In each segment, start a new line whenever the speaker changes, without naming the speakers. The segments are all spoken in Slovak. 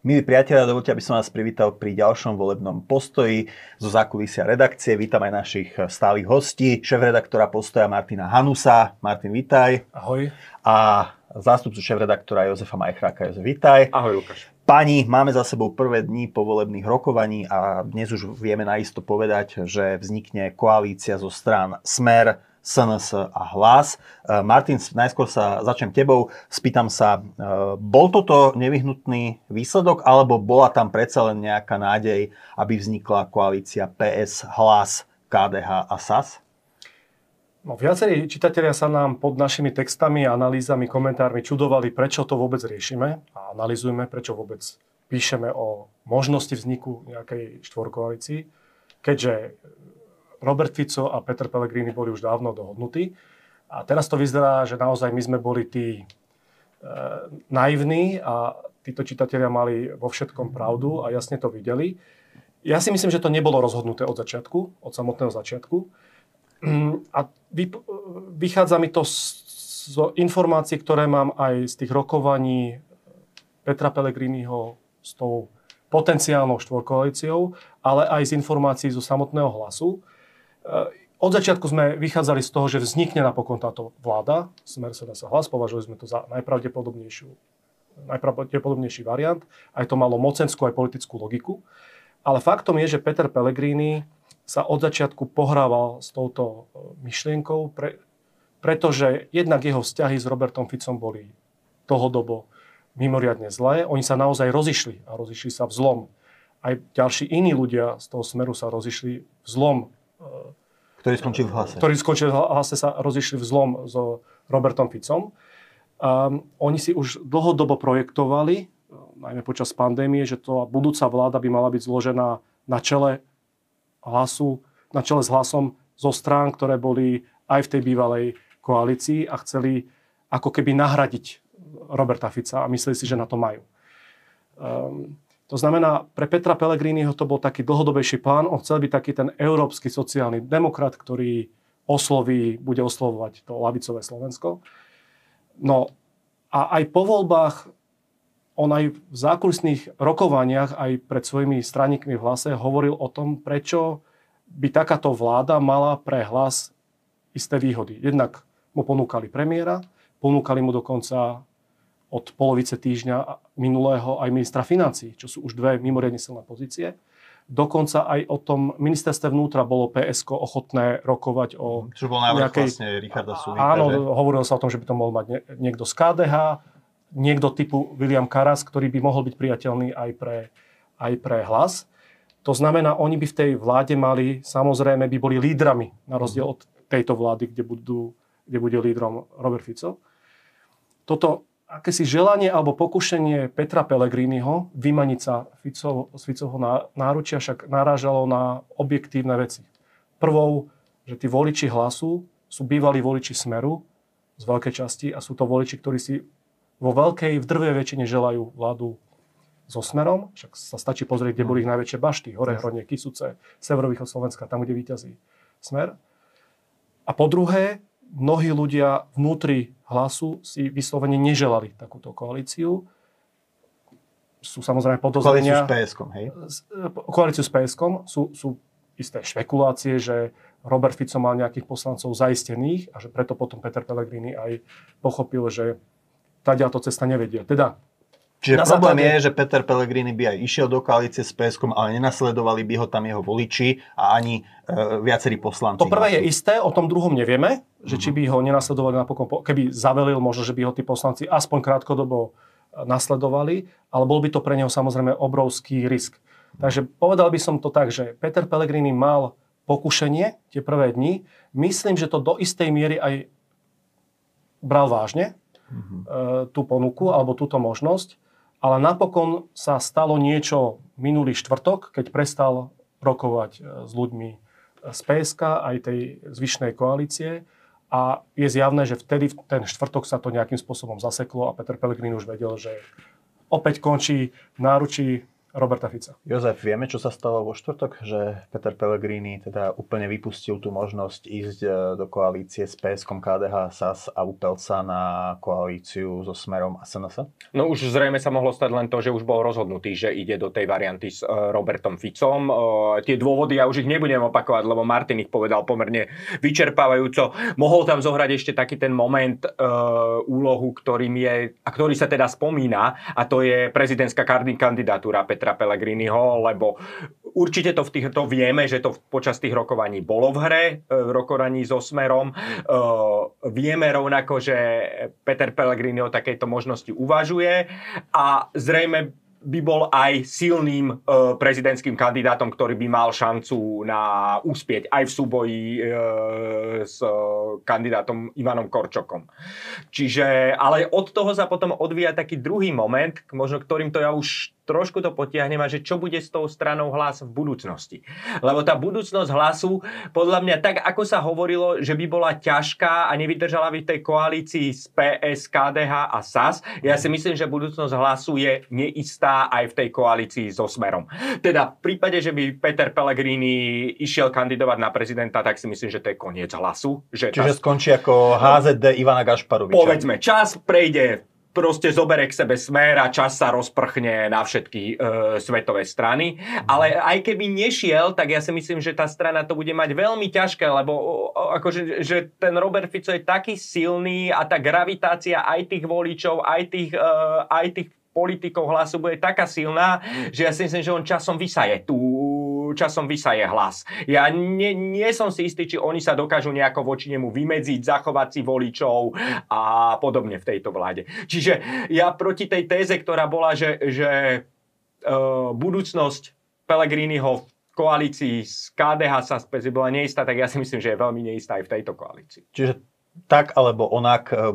Milí priatelia, dovolte, aby som vás privítal pri ďalšom volebnom postoji zo zákulisia redakcie. Vítam aj našich stálych hostí, šéf-redaktora postoja Martina Hanusa. Martin, vítaj.
Ahoj.
A zástupcu šéf-redaktora Jozefa Majchráka. Jozef, vítaj.
Ahoj, Lukáš.
Pani, máme za sebou prvé dni povolebných rokovaní a dnes už vieme naisto povedať, že vznikne koalícia zo strán Smer, SNS a Hlas. E, Martin, najskôr sa začnem tebou. Spýtam sa, e, bol toto nevyhnutný výsledok, alebo bola tam predsa len nejaká nádej, aby vznikla koalícia PS, Hlas, KDH a SAS?
No, viacerí čitatelia sa nám pod našimi textami, analýzami, komentármi čudovali, prečo to vôbec riešime a analýzujeme, prečo vôbec píšeme o možnosti vzniku nejakej štvorkoalícii, keďže Robert Fico a Peter Pellegrini boli už dávno dohodnutí. A teraz to vyzerá, že naozaj my sme boli tí e, naivní a títo čitatelia mali vo všetkom pravdu a jasne to videli. Ja si myslím, že to nebolo rozhodnuté od začiatku, od samotného začiatku. A vy, vychádza mi to z, z informácií, ktoré mám aj z tých rokovaní Petra Pellegriniho s tou potenciálnou štvorkoalíciou, ale aj z informácií zo samotného hlasu. Od začiatku sme vychádzali z toho, že vznikne napokon táto vláda, smer sa hlas, považovali sme to za najpravdepodobnejšiu, najpravdepodobnejší variant. Aj to malo mocenskú, aj politickú logiku. Ale faktom je, že Peter Pellegrini sa od začiatku pohrával s touto eh, myšlienkou, pre, pretože jednak jeho vzťahy s Robertom Ficom boli dlhodobo mimoriadne zlé. Oni sa naozaj rozišli a rozišli sa v zlom. Aj ďalší iní ľudia z toho smeru sa rozišli v zlom
ktorý skončil v hlase.
Ktorí skončili v hlase sa rozišli v zlom so Robertom Ficom. Um, oni si už dlhodobo projektovali, najmä počas pandémie, že to budúca vláda by mala byť zložená na čele hlasu, na čele s hlasom zo strán, ktoré boli aj v tej bývalej koalícii a chceli ako keby nahradiť Roberta Fica a mysleli si, že na to majú. Um, to znamená, pre Petra Pellegriniho to bol taký dlhodobejší plán. On chcel byť taký ten európsky sociálny demokrat, ktorý osloví, bude oslovovať to lavicové Slovensko. No a aj po voľbách on aj v zákulisných rokovaniach, aj pred svojimi straníkmi v hlase hovoril o tom, prečo by takáto vláda mala pre hlas isté výhody. Jednak mu ponúkali premiéra, ponúkali mu dokonca od polovice týždňa minulého aj ministra financí, čo sú už dve mimoriadne silné pozície. Dokonca aj o tom ministerstve vnútra bolo PSK ochotné rokovať o...
Čo bol návrh nejakej... vlastne Richarda Sulíka,
Áno, že? hovorilo sa o tom, že by to mohol mať niekto z KDH, niekto typu William Karas, ktorý by mohol byť priateľný aj pre, aj pre hlas. To znamená, oni by v tej vláde mali, samozrejme, by boli lídrami, na rozdiel od tejto vlády, kde, budú, kde bude lídrom Robert Fico. Toto akési želanie alebo pokušenie Petra Pellegriniho vymaniť sa Fico, z Ficovho náručia však narážalo na objektívne veci. Prvou, že tí voliči hlasu sú bývalí voliči Smeru z veľkej časti a sú to voliči, ktorí si vo veľkej, v drvej väčšine želajú vládu so Smerom. Však sa stačí pozrieť, kde boli ich najväčšie bašty. Hore, Hronie, Kisuce, severovýchod Slovenska, tam, kde vyťazí Smer. A po druhé, mnohí ľudia vnútri hlasu si vyslovene neželali takúto koalíciu. Sú samozrejme podozrenia...
Koalíciu s PSK, hej?
Koalíciu s PSK. Sú, sú isté špekulácie, že Robert Fico mal nejakých poslancov zaistených a že preto potom Peter Pellegrini aj pochopil, že tá to cesta nevedia. Teda
Čiže na problém základe... je, že Peter Pellegrini by aj išiel do koalície s PSK, ale nenasledovali by ho tam jeho voliči a ani e, viacerí poslanci.
To prvé je isté, o tom druhom nevieme, že mm-hmm. či by ho nenasledovali napokon, keby zavelil, možno, že by ho tí poslanci aspoň krátkodobo e, nasledovali, ale bol by to pre neho samozrejme obrovský risk. Takže povedal by som to tak, že Peter Pellegrini mal pokušenie tie prvé dni. Myslím, že to do istej miery aj bral vážne, mm-hmm. tú ponuku alebo túto možnosť ale napokon sa stalo niečo minulý štvrtok, keď prestal rokovať e, s ľuďmi z PSK, aj tej zvyšnej koalície. A je zjavné, že vtedy ten štvrtok sa to nejakým spôsobom zaseklo a Peter Pellegrini už vedel, že opäť končí náručí Roberta Fica.
Jozef, vieme, čo sa stalo vo štvrtok? Že Peter Pellegrini teda úplne vypustil tú možnosť ísť e, do koalície s PSK, KDH, SAS a upel sa na koalíciu so Smerom a SNS?
No už zrejme sa mohlo stať len to, že už bol rozhodnutý, že ide do tej varianty s e, Robertom Ficom. E, tie dôvody ja už ich nebudem opakovať, lebo Martin ich povedal pomerne vyčerpávajúco. Mohol tam zohrať ešte taký ten moment úlohu, ktorým je, a ktorý sa teda spomína, a to je prezidentská kandidatúra Petra Petra Pellegriniho, lebo určite to v týchto vieme, že to počas tých rokovaní bolo v hre, e, v rokovaní so Smerom. E, vieme rovnako, že Peter Pellegrini o takejto možnosti uvažuje a zrejme by bol aj silným e, prezidentským kandidátom, ktorý by mal šancu na úspieť aj v súboji s kandidátom Ivanom Korčokom. Čiže, ale od toho sa potom odvíja taký druhý moment, možno ktorým to ja už trošku to potiahnem a že čo bude s tou stranou hlas v budúcnosti. Lebo tá budúcnosť hlasu, podľa mňa tak, ako sa hovorilo, že by bola ťažká a nevydržala by v tej koalícii s PS, KDH a SAS, ja si myslím, že budúcnosť hlasu je neistá aj v tej koalícii so Smerom. Teda v prípade, že by Peter Pellegrini išiel kandidovať na prezidenta, tak si myslím, že to je koniec hlasu. Že
Čiže tá... skončí ako HZD Ivana Gašparoviča.
Povedzme, čas prejde proste zobere k sebe smer a čas sa rozprchne na všetky e, svetové strany. Ale aj keby nešiel, tak ja si myslím, že tá strana to bude mať veľmi ťažké, lebo o, akože, že ten Robert Fico je taký silný a tá gravitácia aj tých voličov, aj tých, e, aj tých politikov hlasu bude taká silná, že ja si myslím, že on časom vysaje tú časom vysaje hlas. Ja nie, nie som si istý, či oni sa dokážu nejako voči nemu vymedziť, zachovať si voličov a podobne v tejto vláde. Čiže ja proti tej téze, ktorá bola, že, že uh, budúcnosť Pelegriniho v koalícii s KDH sa bola neistá, tak ja si myslím, že je veľmi neistá aj v tejto koalícii.
Čiže tak alebo onak, e,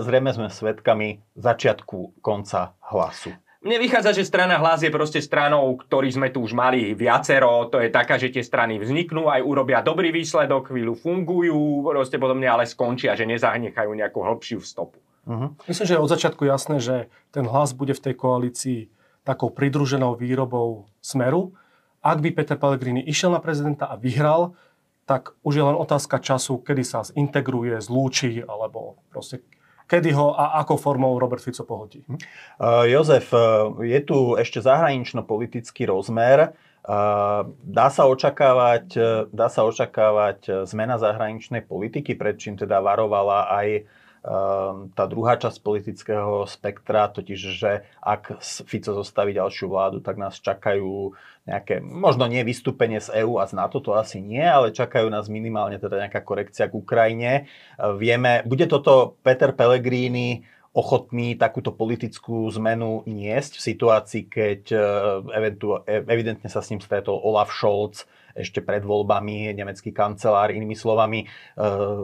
zrejme sme svedkami začiatku konca hlasu.
Mne vychádza, že strana hlas je proste stranou, ktorý sme tu už mali viacero. To je taká, že tie strany vzniknú, aj urobia dobrý výsledok, chvíľu fungujú, proste podobne, ale skončia, že nezanechajú nejakú hĺbšiu stopu.
Uh-huh. Myslím, že je od začiatku jasné, že ten hlas bude v tej koalícii takou pridruženou výrobou Smeru. Ak by Peter Pellegrini išiel na prezidenta a vyhral, tak už je len otázka času, kedy sa zintegruje, zlúči, alebo proste kedy ho a ako formou Robert Fico pohodí.
Uh, Jozef, uh, je tu ešte zahranično-politický rozmer. Uh, dá sa očakávať, dá sa očakávať zmena zahraničnej politiky, pred čím teda varovala aj tá druhá časť politického spektra, totiž, že ak Fico zostaví ďalšiu vládu, tak nás čakajú nejaké, možno nie vystúpenie z EÚ a z NATO, to asi nie, ale čakajú nás minimálne teda nejaká korekcia k Ukrajine. Ehm, vieme, bude toto Peter Pellegrini ochotný takúto politickú zmenu niesť v situácii, keď ehm, evidentne sa s ním stretol Olaf Scholz, ešte pred voľbami, nemecký kancelár, inými slovami, e,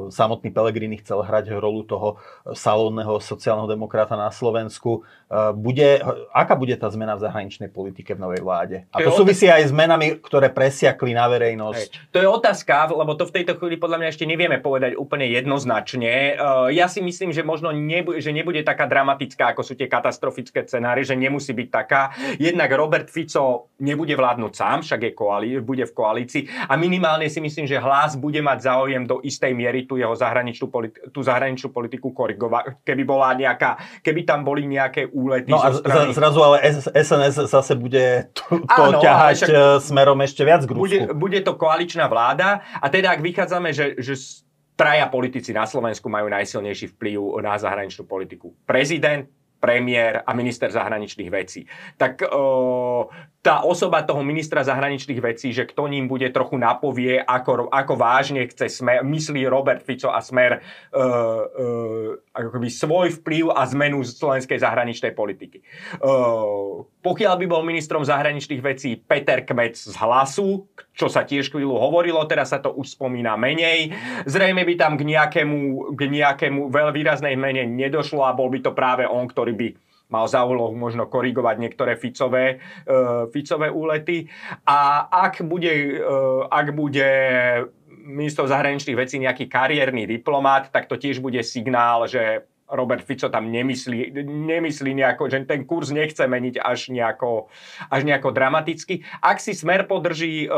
samotný Pelegrini chcel hrať rolu toho salónneho sociálneho demokrata na Slovensku. E, bude, aká bude tá zmena v zahraničnej politike v novej vláde? A to, to súvisí aj s zmenami, ktoré presiakli na verejnosť.
Hej. To je otázka, lebo to v tejto chvíli podľa mňa ešte nevieme povedať úplne jednoznačne. E, ja si myslím, že možno nebude, že nebude taká dramatická, ako sú tie katastrofické scenári, že nemusí byť taká. Jednak Robert Fico nebude vládnuť sám, však je koalí, bude v koalícii koalícii a minimálne si myslím, že hlas bude mať záujem do istej miery tú jeho zahraničnú, politi- tú zahraničnú politiku korigovať, keby bola nejaká, keby tam boli nejaké úlety.
No a strany... zrazu ale SNS zase bude to, to Áno, ťahať však... E, smerom ešte viac k
Bude, bude to koaličná vláda a teda ak vychádzame, že, že traja politici na Slovensku majú najsilnejší vplyv na zahraničnú politiku. Prezident, premiér a minister zahraničných vecí. Tak o, tá osoba toho ministra zahraničných vecí, že kto ním bude trochu napovie, ako, ako vážne chce smer, myslí Robert Fico a smer uh, uh, akoby svoj vplyv a zmenu slovenskej zahraničnej politiky. Uh, pokiaľ by bol ministrom zahraničných vecí Peter Kmec z hlasu, čo sa tiež chvíľu hovorilo, teraz sa to už spomína menej, zrejme by tam k nejakému, k nejakému veľmi výraznej mene nedošlo a bol by to práve on, ktorý by mal za úlohu možno korigovať niektoré Ficové, uh, Ficové úlety. A ak bude, uh, ak bude ministrov zahraničných vecí nejaký kariérny diplomát, tak to tiež bude signál, že Robert Fico tam nemyslí, nemyslí nejako, že ten kurz nechce meniť až nejako, až nejako dramaticky. Ak si Smer podrží e,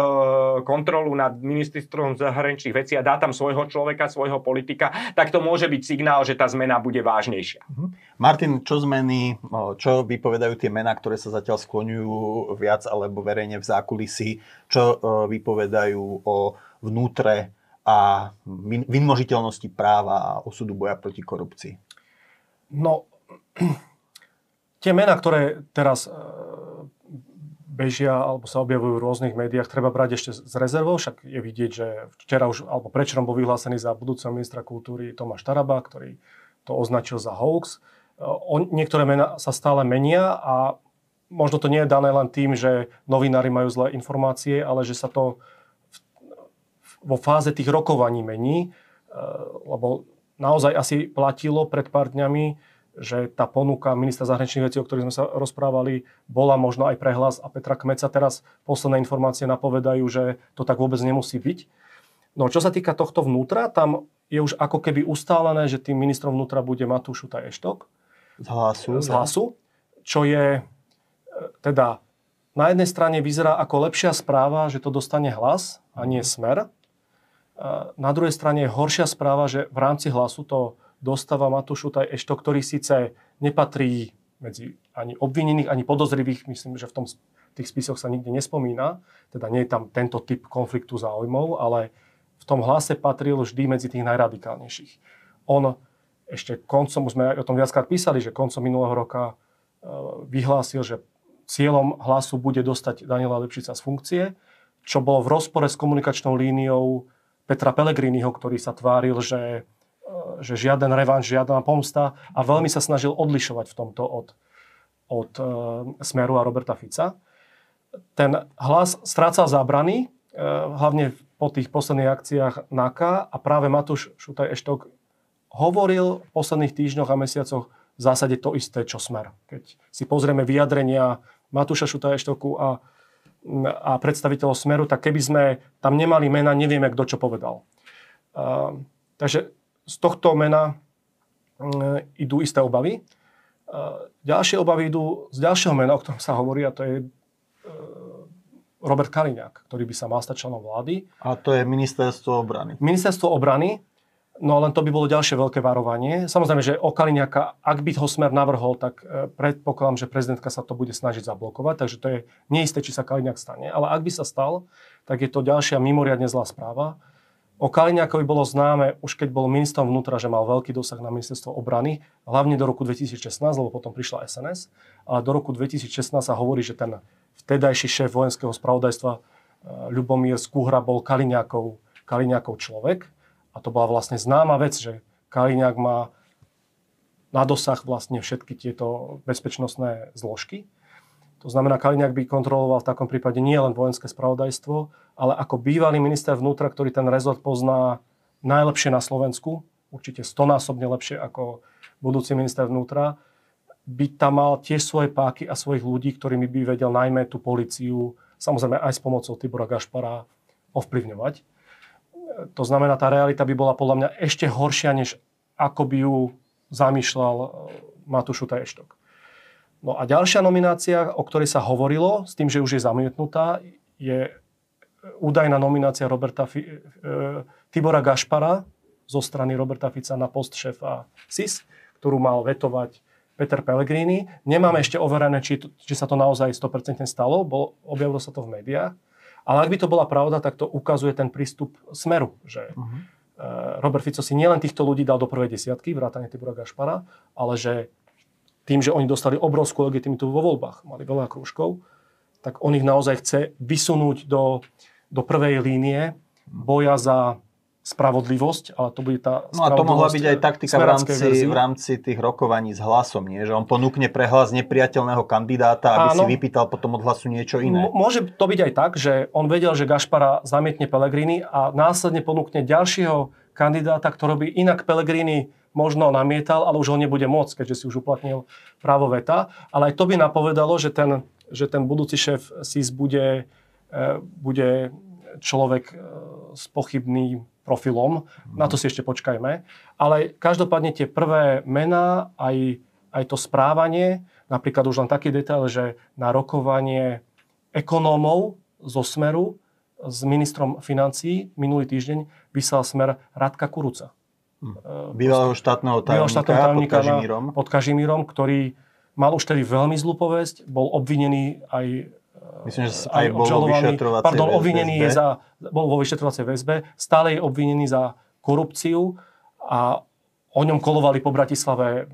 kontrolu nad ministerstvom zahraničných vecí a dá tam svojho človeka, svojho politika, tak to môže byť signál, že tá zmena bude vážnejšia. Mhm.
Martin, čo zmeny, čo vypovedajú tie mená, ktoré sa zatiaľ skloňujú viac alebo verejne v zákulisí, čo e, vypovedajú o vnútre a vymožiteľnosti práva a osudu boja proti korupcii?
No, tie mená, ktoré teraz e, bežia alebo sa objavujú v rôznych médiách, treba brať ešte z rezervou, však je vidieť, že včera už, alebo prečerom bol vyhlásený za budúceho ministra kultúry Tomáš Taraba, ktorý to označil za hoax. E, on, niektoré mená sa stále menia a možno to nie je dané len tým, že novinári majú zlé informácie, ale že sa to v, vo fáze tých rokovaní mení, e, lebo naozaj asi platilo pred pár dňami, že tá ponuka ministra zahraničných vecí, o ktorých sme sa rozprávali, bola možno aj prehlas a Petra Kmeca. Teraz posledné informácie napovedajú, že to tak vôbec nemusí byť. No čo sa týka tohto vnútra, tam je už ako keby ustálené, že tým ministrom vnútra bude Matúš Šutaj Eštok.
Z hlasu.
Z hlasu, čo je e, teda na jednej strane vyzerá ako lepšia správa, že to dostane hlas a nie smer. Na druhej strane je horšia správa, že v rámci hlasu to dostáva Matúš Šutaj Ešto, ktorý síce nepatrí medzi ani obvinených, ani podozrivých, myslím, že v tom tých spisoch sa nikde nespomína, teda nie je tam tento typ konfliktu záujmov, ale v tom hlase patril vždy medzi tých najradikálnejších. On ešte koncom, sme o tom viackrát písali, že koncom minulého roka e, vyhlásil, že cieľom hlasu bude dostať Daniela Lepšica z funkcie, čo bolo v rozpore s komunikačnou líniou Petra Pellegriniho, ktorý sa tváril, že, e, že žiaden revanš, žiadna pomsta a veľmi sa snažil odlišovať v tomto od, od uh, Smeru a Roberta Fica. Ten hlas strácal zábrany, uh, hlavne po tých posledných akciách NAKA a práve Matúš Šutaj Eštok hovoril v posledných týždňoch a mesiacoch v zásade to isté, čo Smer. Keď si pozrieme vyjadrenia Matúša Šutaj Eštoku a a predstaviteľov Smeru, tak keby sme tam nemali mena, nevieme, kto čo povedal. Uh, takže z tohto mena uh, idú isté obavy. Uh, ďalšie obavy idú z ďalšieho mena, o ktorom sa hovorí, a to je Robert Kaliňák, ktorý by sa mal stať členom vlády.
A to je ministerstvo obrany.
Ministerstvo obrany, No len to by bolo ďalšie veľké varovanie. Samozrejme, že o Kaliňaka, ak by ho smer navrhol, tak e, predpokladám, že prezidentka sa to bude snažiť zablokovať, takže to je neisté, či sa Kaliňak stane. Ale ak by sa stal, tak je to ďalšia mimoriadne zlá správa. O Kaliňakovi bolo známe, už keď bol ministrom vnútra, že mal veľký dosah na ministerstvo obrany, hlavne do roku 2016, lebo potom prišla SNS. Ale do roku 2016 sa hovorí, že ten vtedajší šéf vojenského spravodajstva e, Ľubomír Skúhra bol Kaliňákov, Kaliňákov človek a to bola vlastne známa vec, že Kaliňák má na dosah vlastne všetky tieto bezpečnostné zložky. To znamená, Kaliňák by kontroloval v takom prípade nie len vojenské spravodajstvo, ale ako bývalý minister vnútra, ktorý ten rezort pozná najlepšie na Slovensku, určite stonásobne lepšie ako budúci minister vnútra, by tam mal tiež svoje páky a svojich ľudí, ktorými by vedel najmä tú policiu, samozrejme aj s pomocou Tibora Gašpara, ovplyvňovať. To znamená, tá realita by bola podľa mňa ešte horšia, než ako by ju zamýšľal e, Matúš Eštok. No a ďalšia nominácia, o ktorej sa hovorilo, s tým, že už je zamietnutá, je údajná nominácia Roberta Fi- e, Tibora Gašpara zo strany Roberta Fica na post šéfa SIS, ktorú mal vetovať Peter Pellegrini. Nemáme ešte overené, či, či sa to naozaj 100% stalo, bo objavilo sa to v médiách. Ale ak by to bola pravda, tak to ukazuje ten prístup smeru, že uh-huh. Robert Fico si nielen týchto ľudí dal do prvej desiatky, vrátane Tibora Gašpara, ale že tým, že oni dostali obrovskú legitimitu vo voľbách, mali veľa krúžkov, tak on ich naozaj chce vysunúť do, do prvej línie boja za spravodlivosť, ale to bude tá
No a to mohla byť aj taktika v rámci, v rámci tých rokovaní s hlasom, nie? že on ponúkne prehlas nepriateľného kandidáta, aby Áno. si vypýtal potom od hlasu niečo iné. M-
môže to byť aj tak, že on vedel, že Gašpara zamietne Pelegrini a následne ponúkne ďalšieho kandidáta, ktorý by inak Pelegrini možno namietal, ale už ho nebude môcť, keďže si už uplatnil právo veta. Ale aj to by napovedalo, že ten, že ten budúci šéf SIS bude, e, bude človek e, s pochybným profilom. Na to si ešte počkajme. Ale každopádne tie prvé mená, aj, aj to správanie, napríklad už len taký detail, že na rokovanie ekonómov zo Smeru s ministrom financí minulý týždeň vyslal Smer Radka Kuruca.
Hm. Bývalého štátneho tajomníka, štátneho tajomníka pod Kažimírom.
pod Kažimírom, ktorý mal už tedy veľmi zlú povesť, bol obvinený aj
Myslím, že aj, aj bol vyšetrovacej
pardon, obvinený je za, bol vo vyšetrovacej väzbe, stále je obvinený za korupciu a o ňom kolovali po Bratislave e,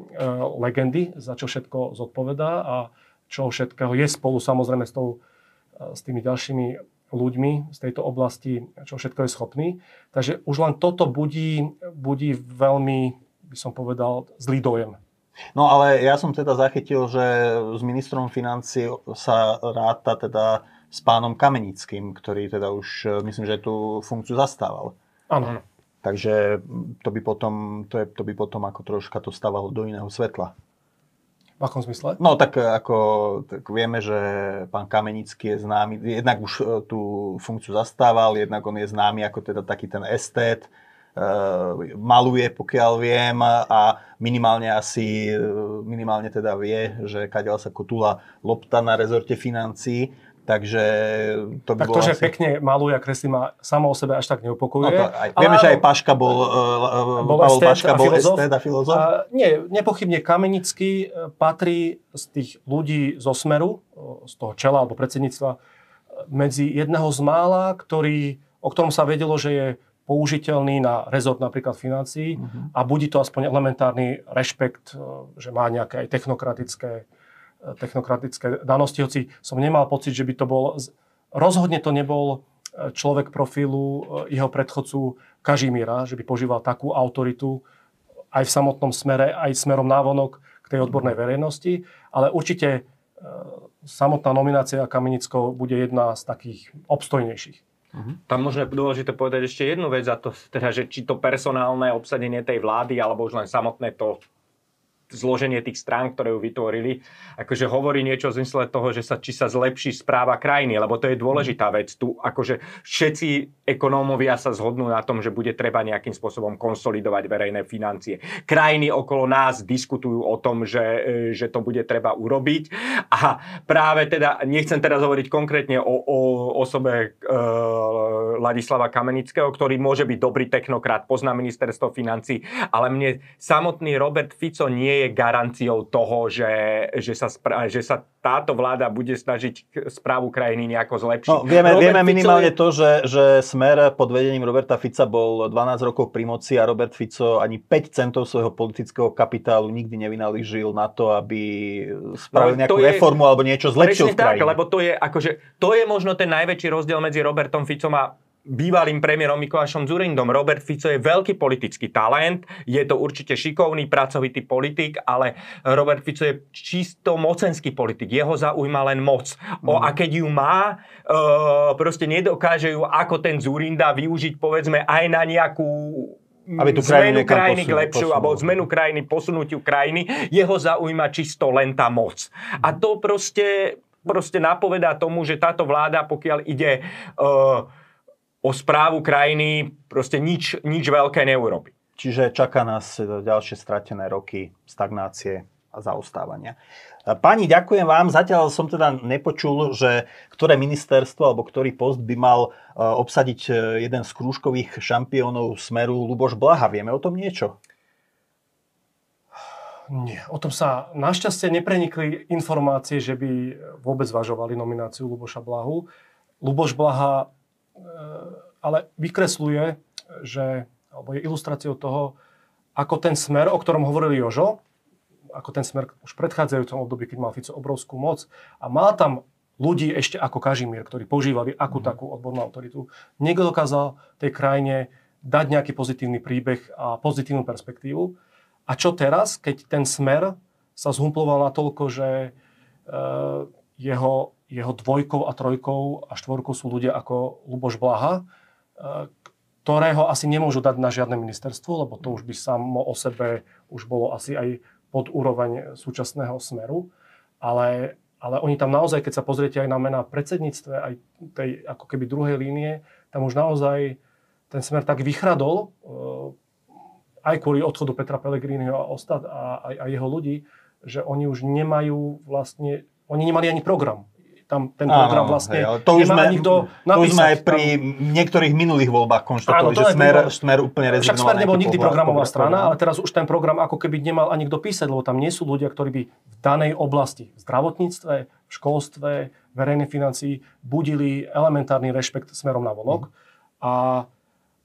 legendy, za čo všetko zodpovedá a čo všetkého je spolu samozrejme s, tou, e, s tými ďalšími ľuďmi z tejto oblasti, čo všetko je schopný. Takže už len toto budí, budí veľmi, by som povedal, zlý dojem
No ale ja som teda zachytil, že s ministrom financí sa ráta teda s pánom Kamenickým, ktorý teda už, e, myslím, že tú funkciu zastával.
Áno.
Takže to by potom, to, je, to by potom ako troška to stávalo do iného svetla.
V akom zmysle?
No tak ako tak vieme, že pán Kamenický je známy, jednak už e, tú funkciu zastával, jednak on je známy ako teda taký ten estét, Eh, maluje, pokiaľ viem, a minimálne asi, eh, minimálne teda vie, že kadeľ sa kotula lopta na rezorte financií, Takže to by
tak to, že asi... pekne maluje a kreslí ma samo o sebe až tak neupokojuje. No to
aj, vieme, že aj Paška bol, uh, bol Pavel Paška bol filozof. a filozof. A,
nie, nepochybne Kamenický patrí z tých ľudí zo Smeru, z toho čela alebo predsedníctva, medzi jedného z mála, ktorý, o ktorom sa vedelo, že je použiteľný na rezort napríklad financií uh-huh. a budí to aspoň elementárny rešpekt, e, že má nejaké aj technokratické, e, technokratické danosti, hoci som nemal pocit, že by to bol... Rozhodne to nebol e, človek profilu jeho predchodcu Kažimíra, že by požíval takú autoritu aj v samotnom smere, aj smerom návonok k tej odbornej mhm. verejnosti, ale určite samotná nominácia Kamenického bude jedna z takých obstojnejších.
Uh-huh. Tam možno je dôležité povedať ešte jednu vec, a to teda, že či to personálne obsadenie tej vlády, alebo už len samotné to zloženie tých strán, ktoré ju vytvorili, akože hovorí niečo v zmysle toho, že sa, či sa zlepší správa krajiny, lebo to je dôležitá vec. Tu akože všetci ekonómovia sa zhodnú na tom, že bude treba nejakým spôsobom konsolidovať verejné financie. Krajiny okolo nás diskutujú o tom, že, e, že to bude treba urobiť a práve teda, nechcem teraz hovoriť konkrétne o, o osobe e, Ladislava Kamenického, ktorý môže byť dobrý technokrat, pozná ministerstvo financí, ale mne samotný Robert Fico nie je garanciou toho, že, že, sa, spra- že sa táto vláda bude snažiť správu krajiny nejako zlepšiť.
No, vieme, vieme minimálne je... to, že, že Smer pod vedením Roberta Fica bol 12 rokov pri moci a Robert Fico ani 5 centov svojho politického kapitálu nikdy nevynalížil na to, aby spravil no, nejakú je, reformu alebo niečo zlepšil v krajine.
Tak, lebo to je, akože, to je možno ten najväčší rozdiel medzi Robertom Ficom a bývalým premiérom Mikulášom Zurindom. Robert Fico je veľký politický talent, je to určite šikovný, pracovitý politik, ale Robert Fico je čisto mocenský politik. Jeho zaujíma len moc. O, mm. a keď ju má, uh, proste nedokáže ju ako ten Zurinda využiť povedzme aj na nejakú aby tú zmenu krajiny posunú, k lepšiu, alebo zmenu krajiny, posunutiu krajiny, jeho zaujíma čisto len tá moc. A to proste, proste napovedá tomu, že táto vláda, pokiaľ ide uh, o správu krajiny proste nič, nič veľké neurobi.
Čiže čaká nás ďalšie stratené roky stagnácie a zaostávania. Pani, ďakujem vám. Zatiaľ som teda nepočul, že ktoré ministerstvo alebo ktorý post by mal e, obsadiť e, jeden z krúžkových šampiónov Smeru Luboš Blaha. Vieme o tom niečo?
Nie, o tom sa našťastie neprenikli informácie, že by vôbec zvažovali nomináciu Luboša Blahu. Luboš Blaha ale vykresluje, že, alebo je ilustráciou toho, ako ten smer, o ktorom hovoril Jožo, ako ten smer už v predchádzajúcom období, keď mal Fico obrovskú moc a mal tam ľudí ešte ako Kažimír, ktorí používali akú mhm. takú odbornú autoritu. Niekto dokázal tej krajine dať nejaký pozitívny príbeh a pozitívnu perspektívu. A čo teraz, keď ten smer sa zhumploval natoľko, že e, jeho jeho dvojkou a trojkou a štvorkou sú ľudia ako Luboš Blaha, e, ktorého asi nemôžu dať na žiadne ministerstvo, lebo to už by samo o sebe už bolo asi aj pod úroveň súčasného smeru. Ale, ale oni tam naozaj, keď sa pozriete aj na mená predsedníctve, aj tej ako keby druhej línie, tam už naozaj ten smer tak vychradol, aj kvôli odchodu Petra Pellegriniho a, ostat, a, a, a jeho ľudí, že oni už nemajú vlastne, oni nemali ani program tam ten program vlastne hej,
to už sme,
nikto
napísať. To už sme aj pri tam... niektorých minulých voľbách konštatovali, že smer, bolo, smer úplne rezignoval.
Však Smer nebol nikdy programová strana, ale teraz už ten program ako keby nemal ani kto písať, lebo tam nie sú ľudia, ktorí by v danej oblasti, v zdravotníctve, v školstve, verejnej financii budili elementárny rešpekt smerom na vonok. Mm. A,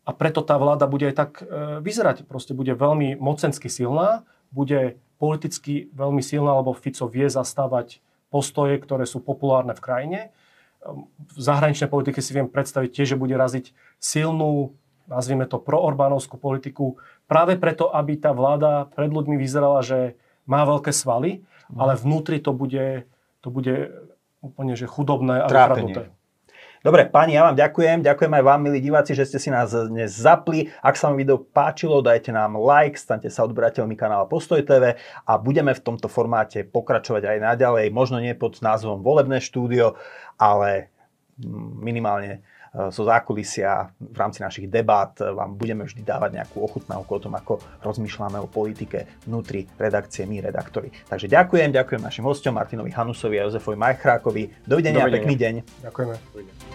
a preto tá vláda bude aj tak e, vyzerať. Proste bude veľmi mocensky silná, bude politicky veľmi silná, lebo Fico vie zastávať postoje, ktoré sú populárne v krajine. V zahraničnej politike si viem predstaviť tiež, že bude raziť silnú, nazvime to proorbánovskú politiku, práve preto, aby tá vláda pred ľuďmi vyzerala, že má veľké svaly, mhm. ale vnútri to bude, to bude úplne že chudobné a
vykraduté. Dobre, páni, ja vám ďakujem. Ďakujem aj vám, milí diváci, že ste si nás dnes zapli. Ak sa vám video páčilo, dajte nám like, stante sa odberateľmi kanála Postoj TV a budeme v tomto formáte pokračovať aj naďalej. Možno nie pod názvom Volebné štúdio, ale minimálne e, zo zákulisia v rámci našich debát vám budeme vždy dávať nejakú ochutnávku o tom, ako rozmýšľame o politike vnútri redakcie my redaktori. Takže ďakujem, ďakujem našim hostom Martinovi Hanusovi a Jozefovi Majchrákovi. Dovidenia, Dovidenia. pekný deň.
Ďakujeme. Dovidenia.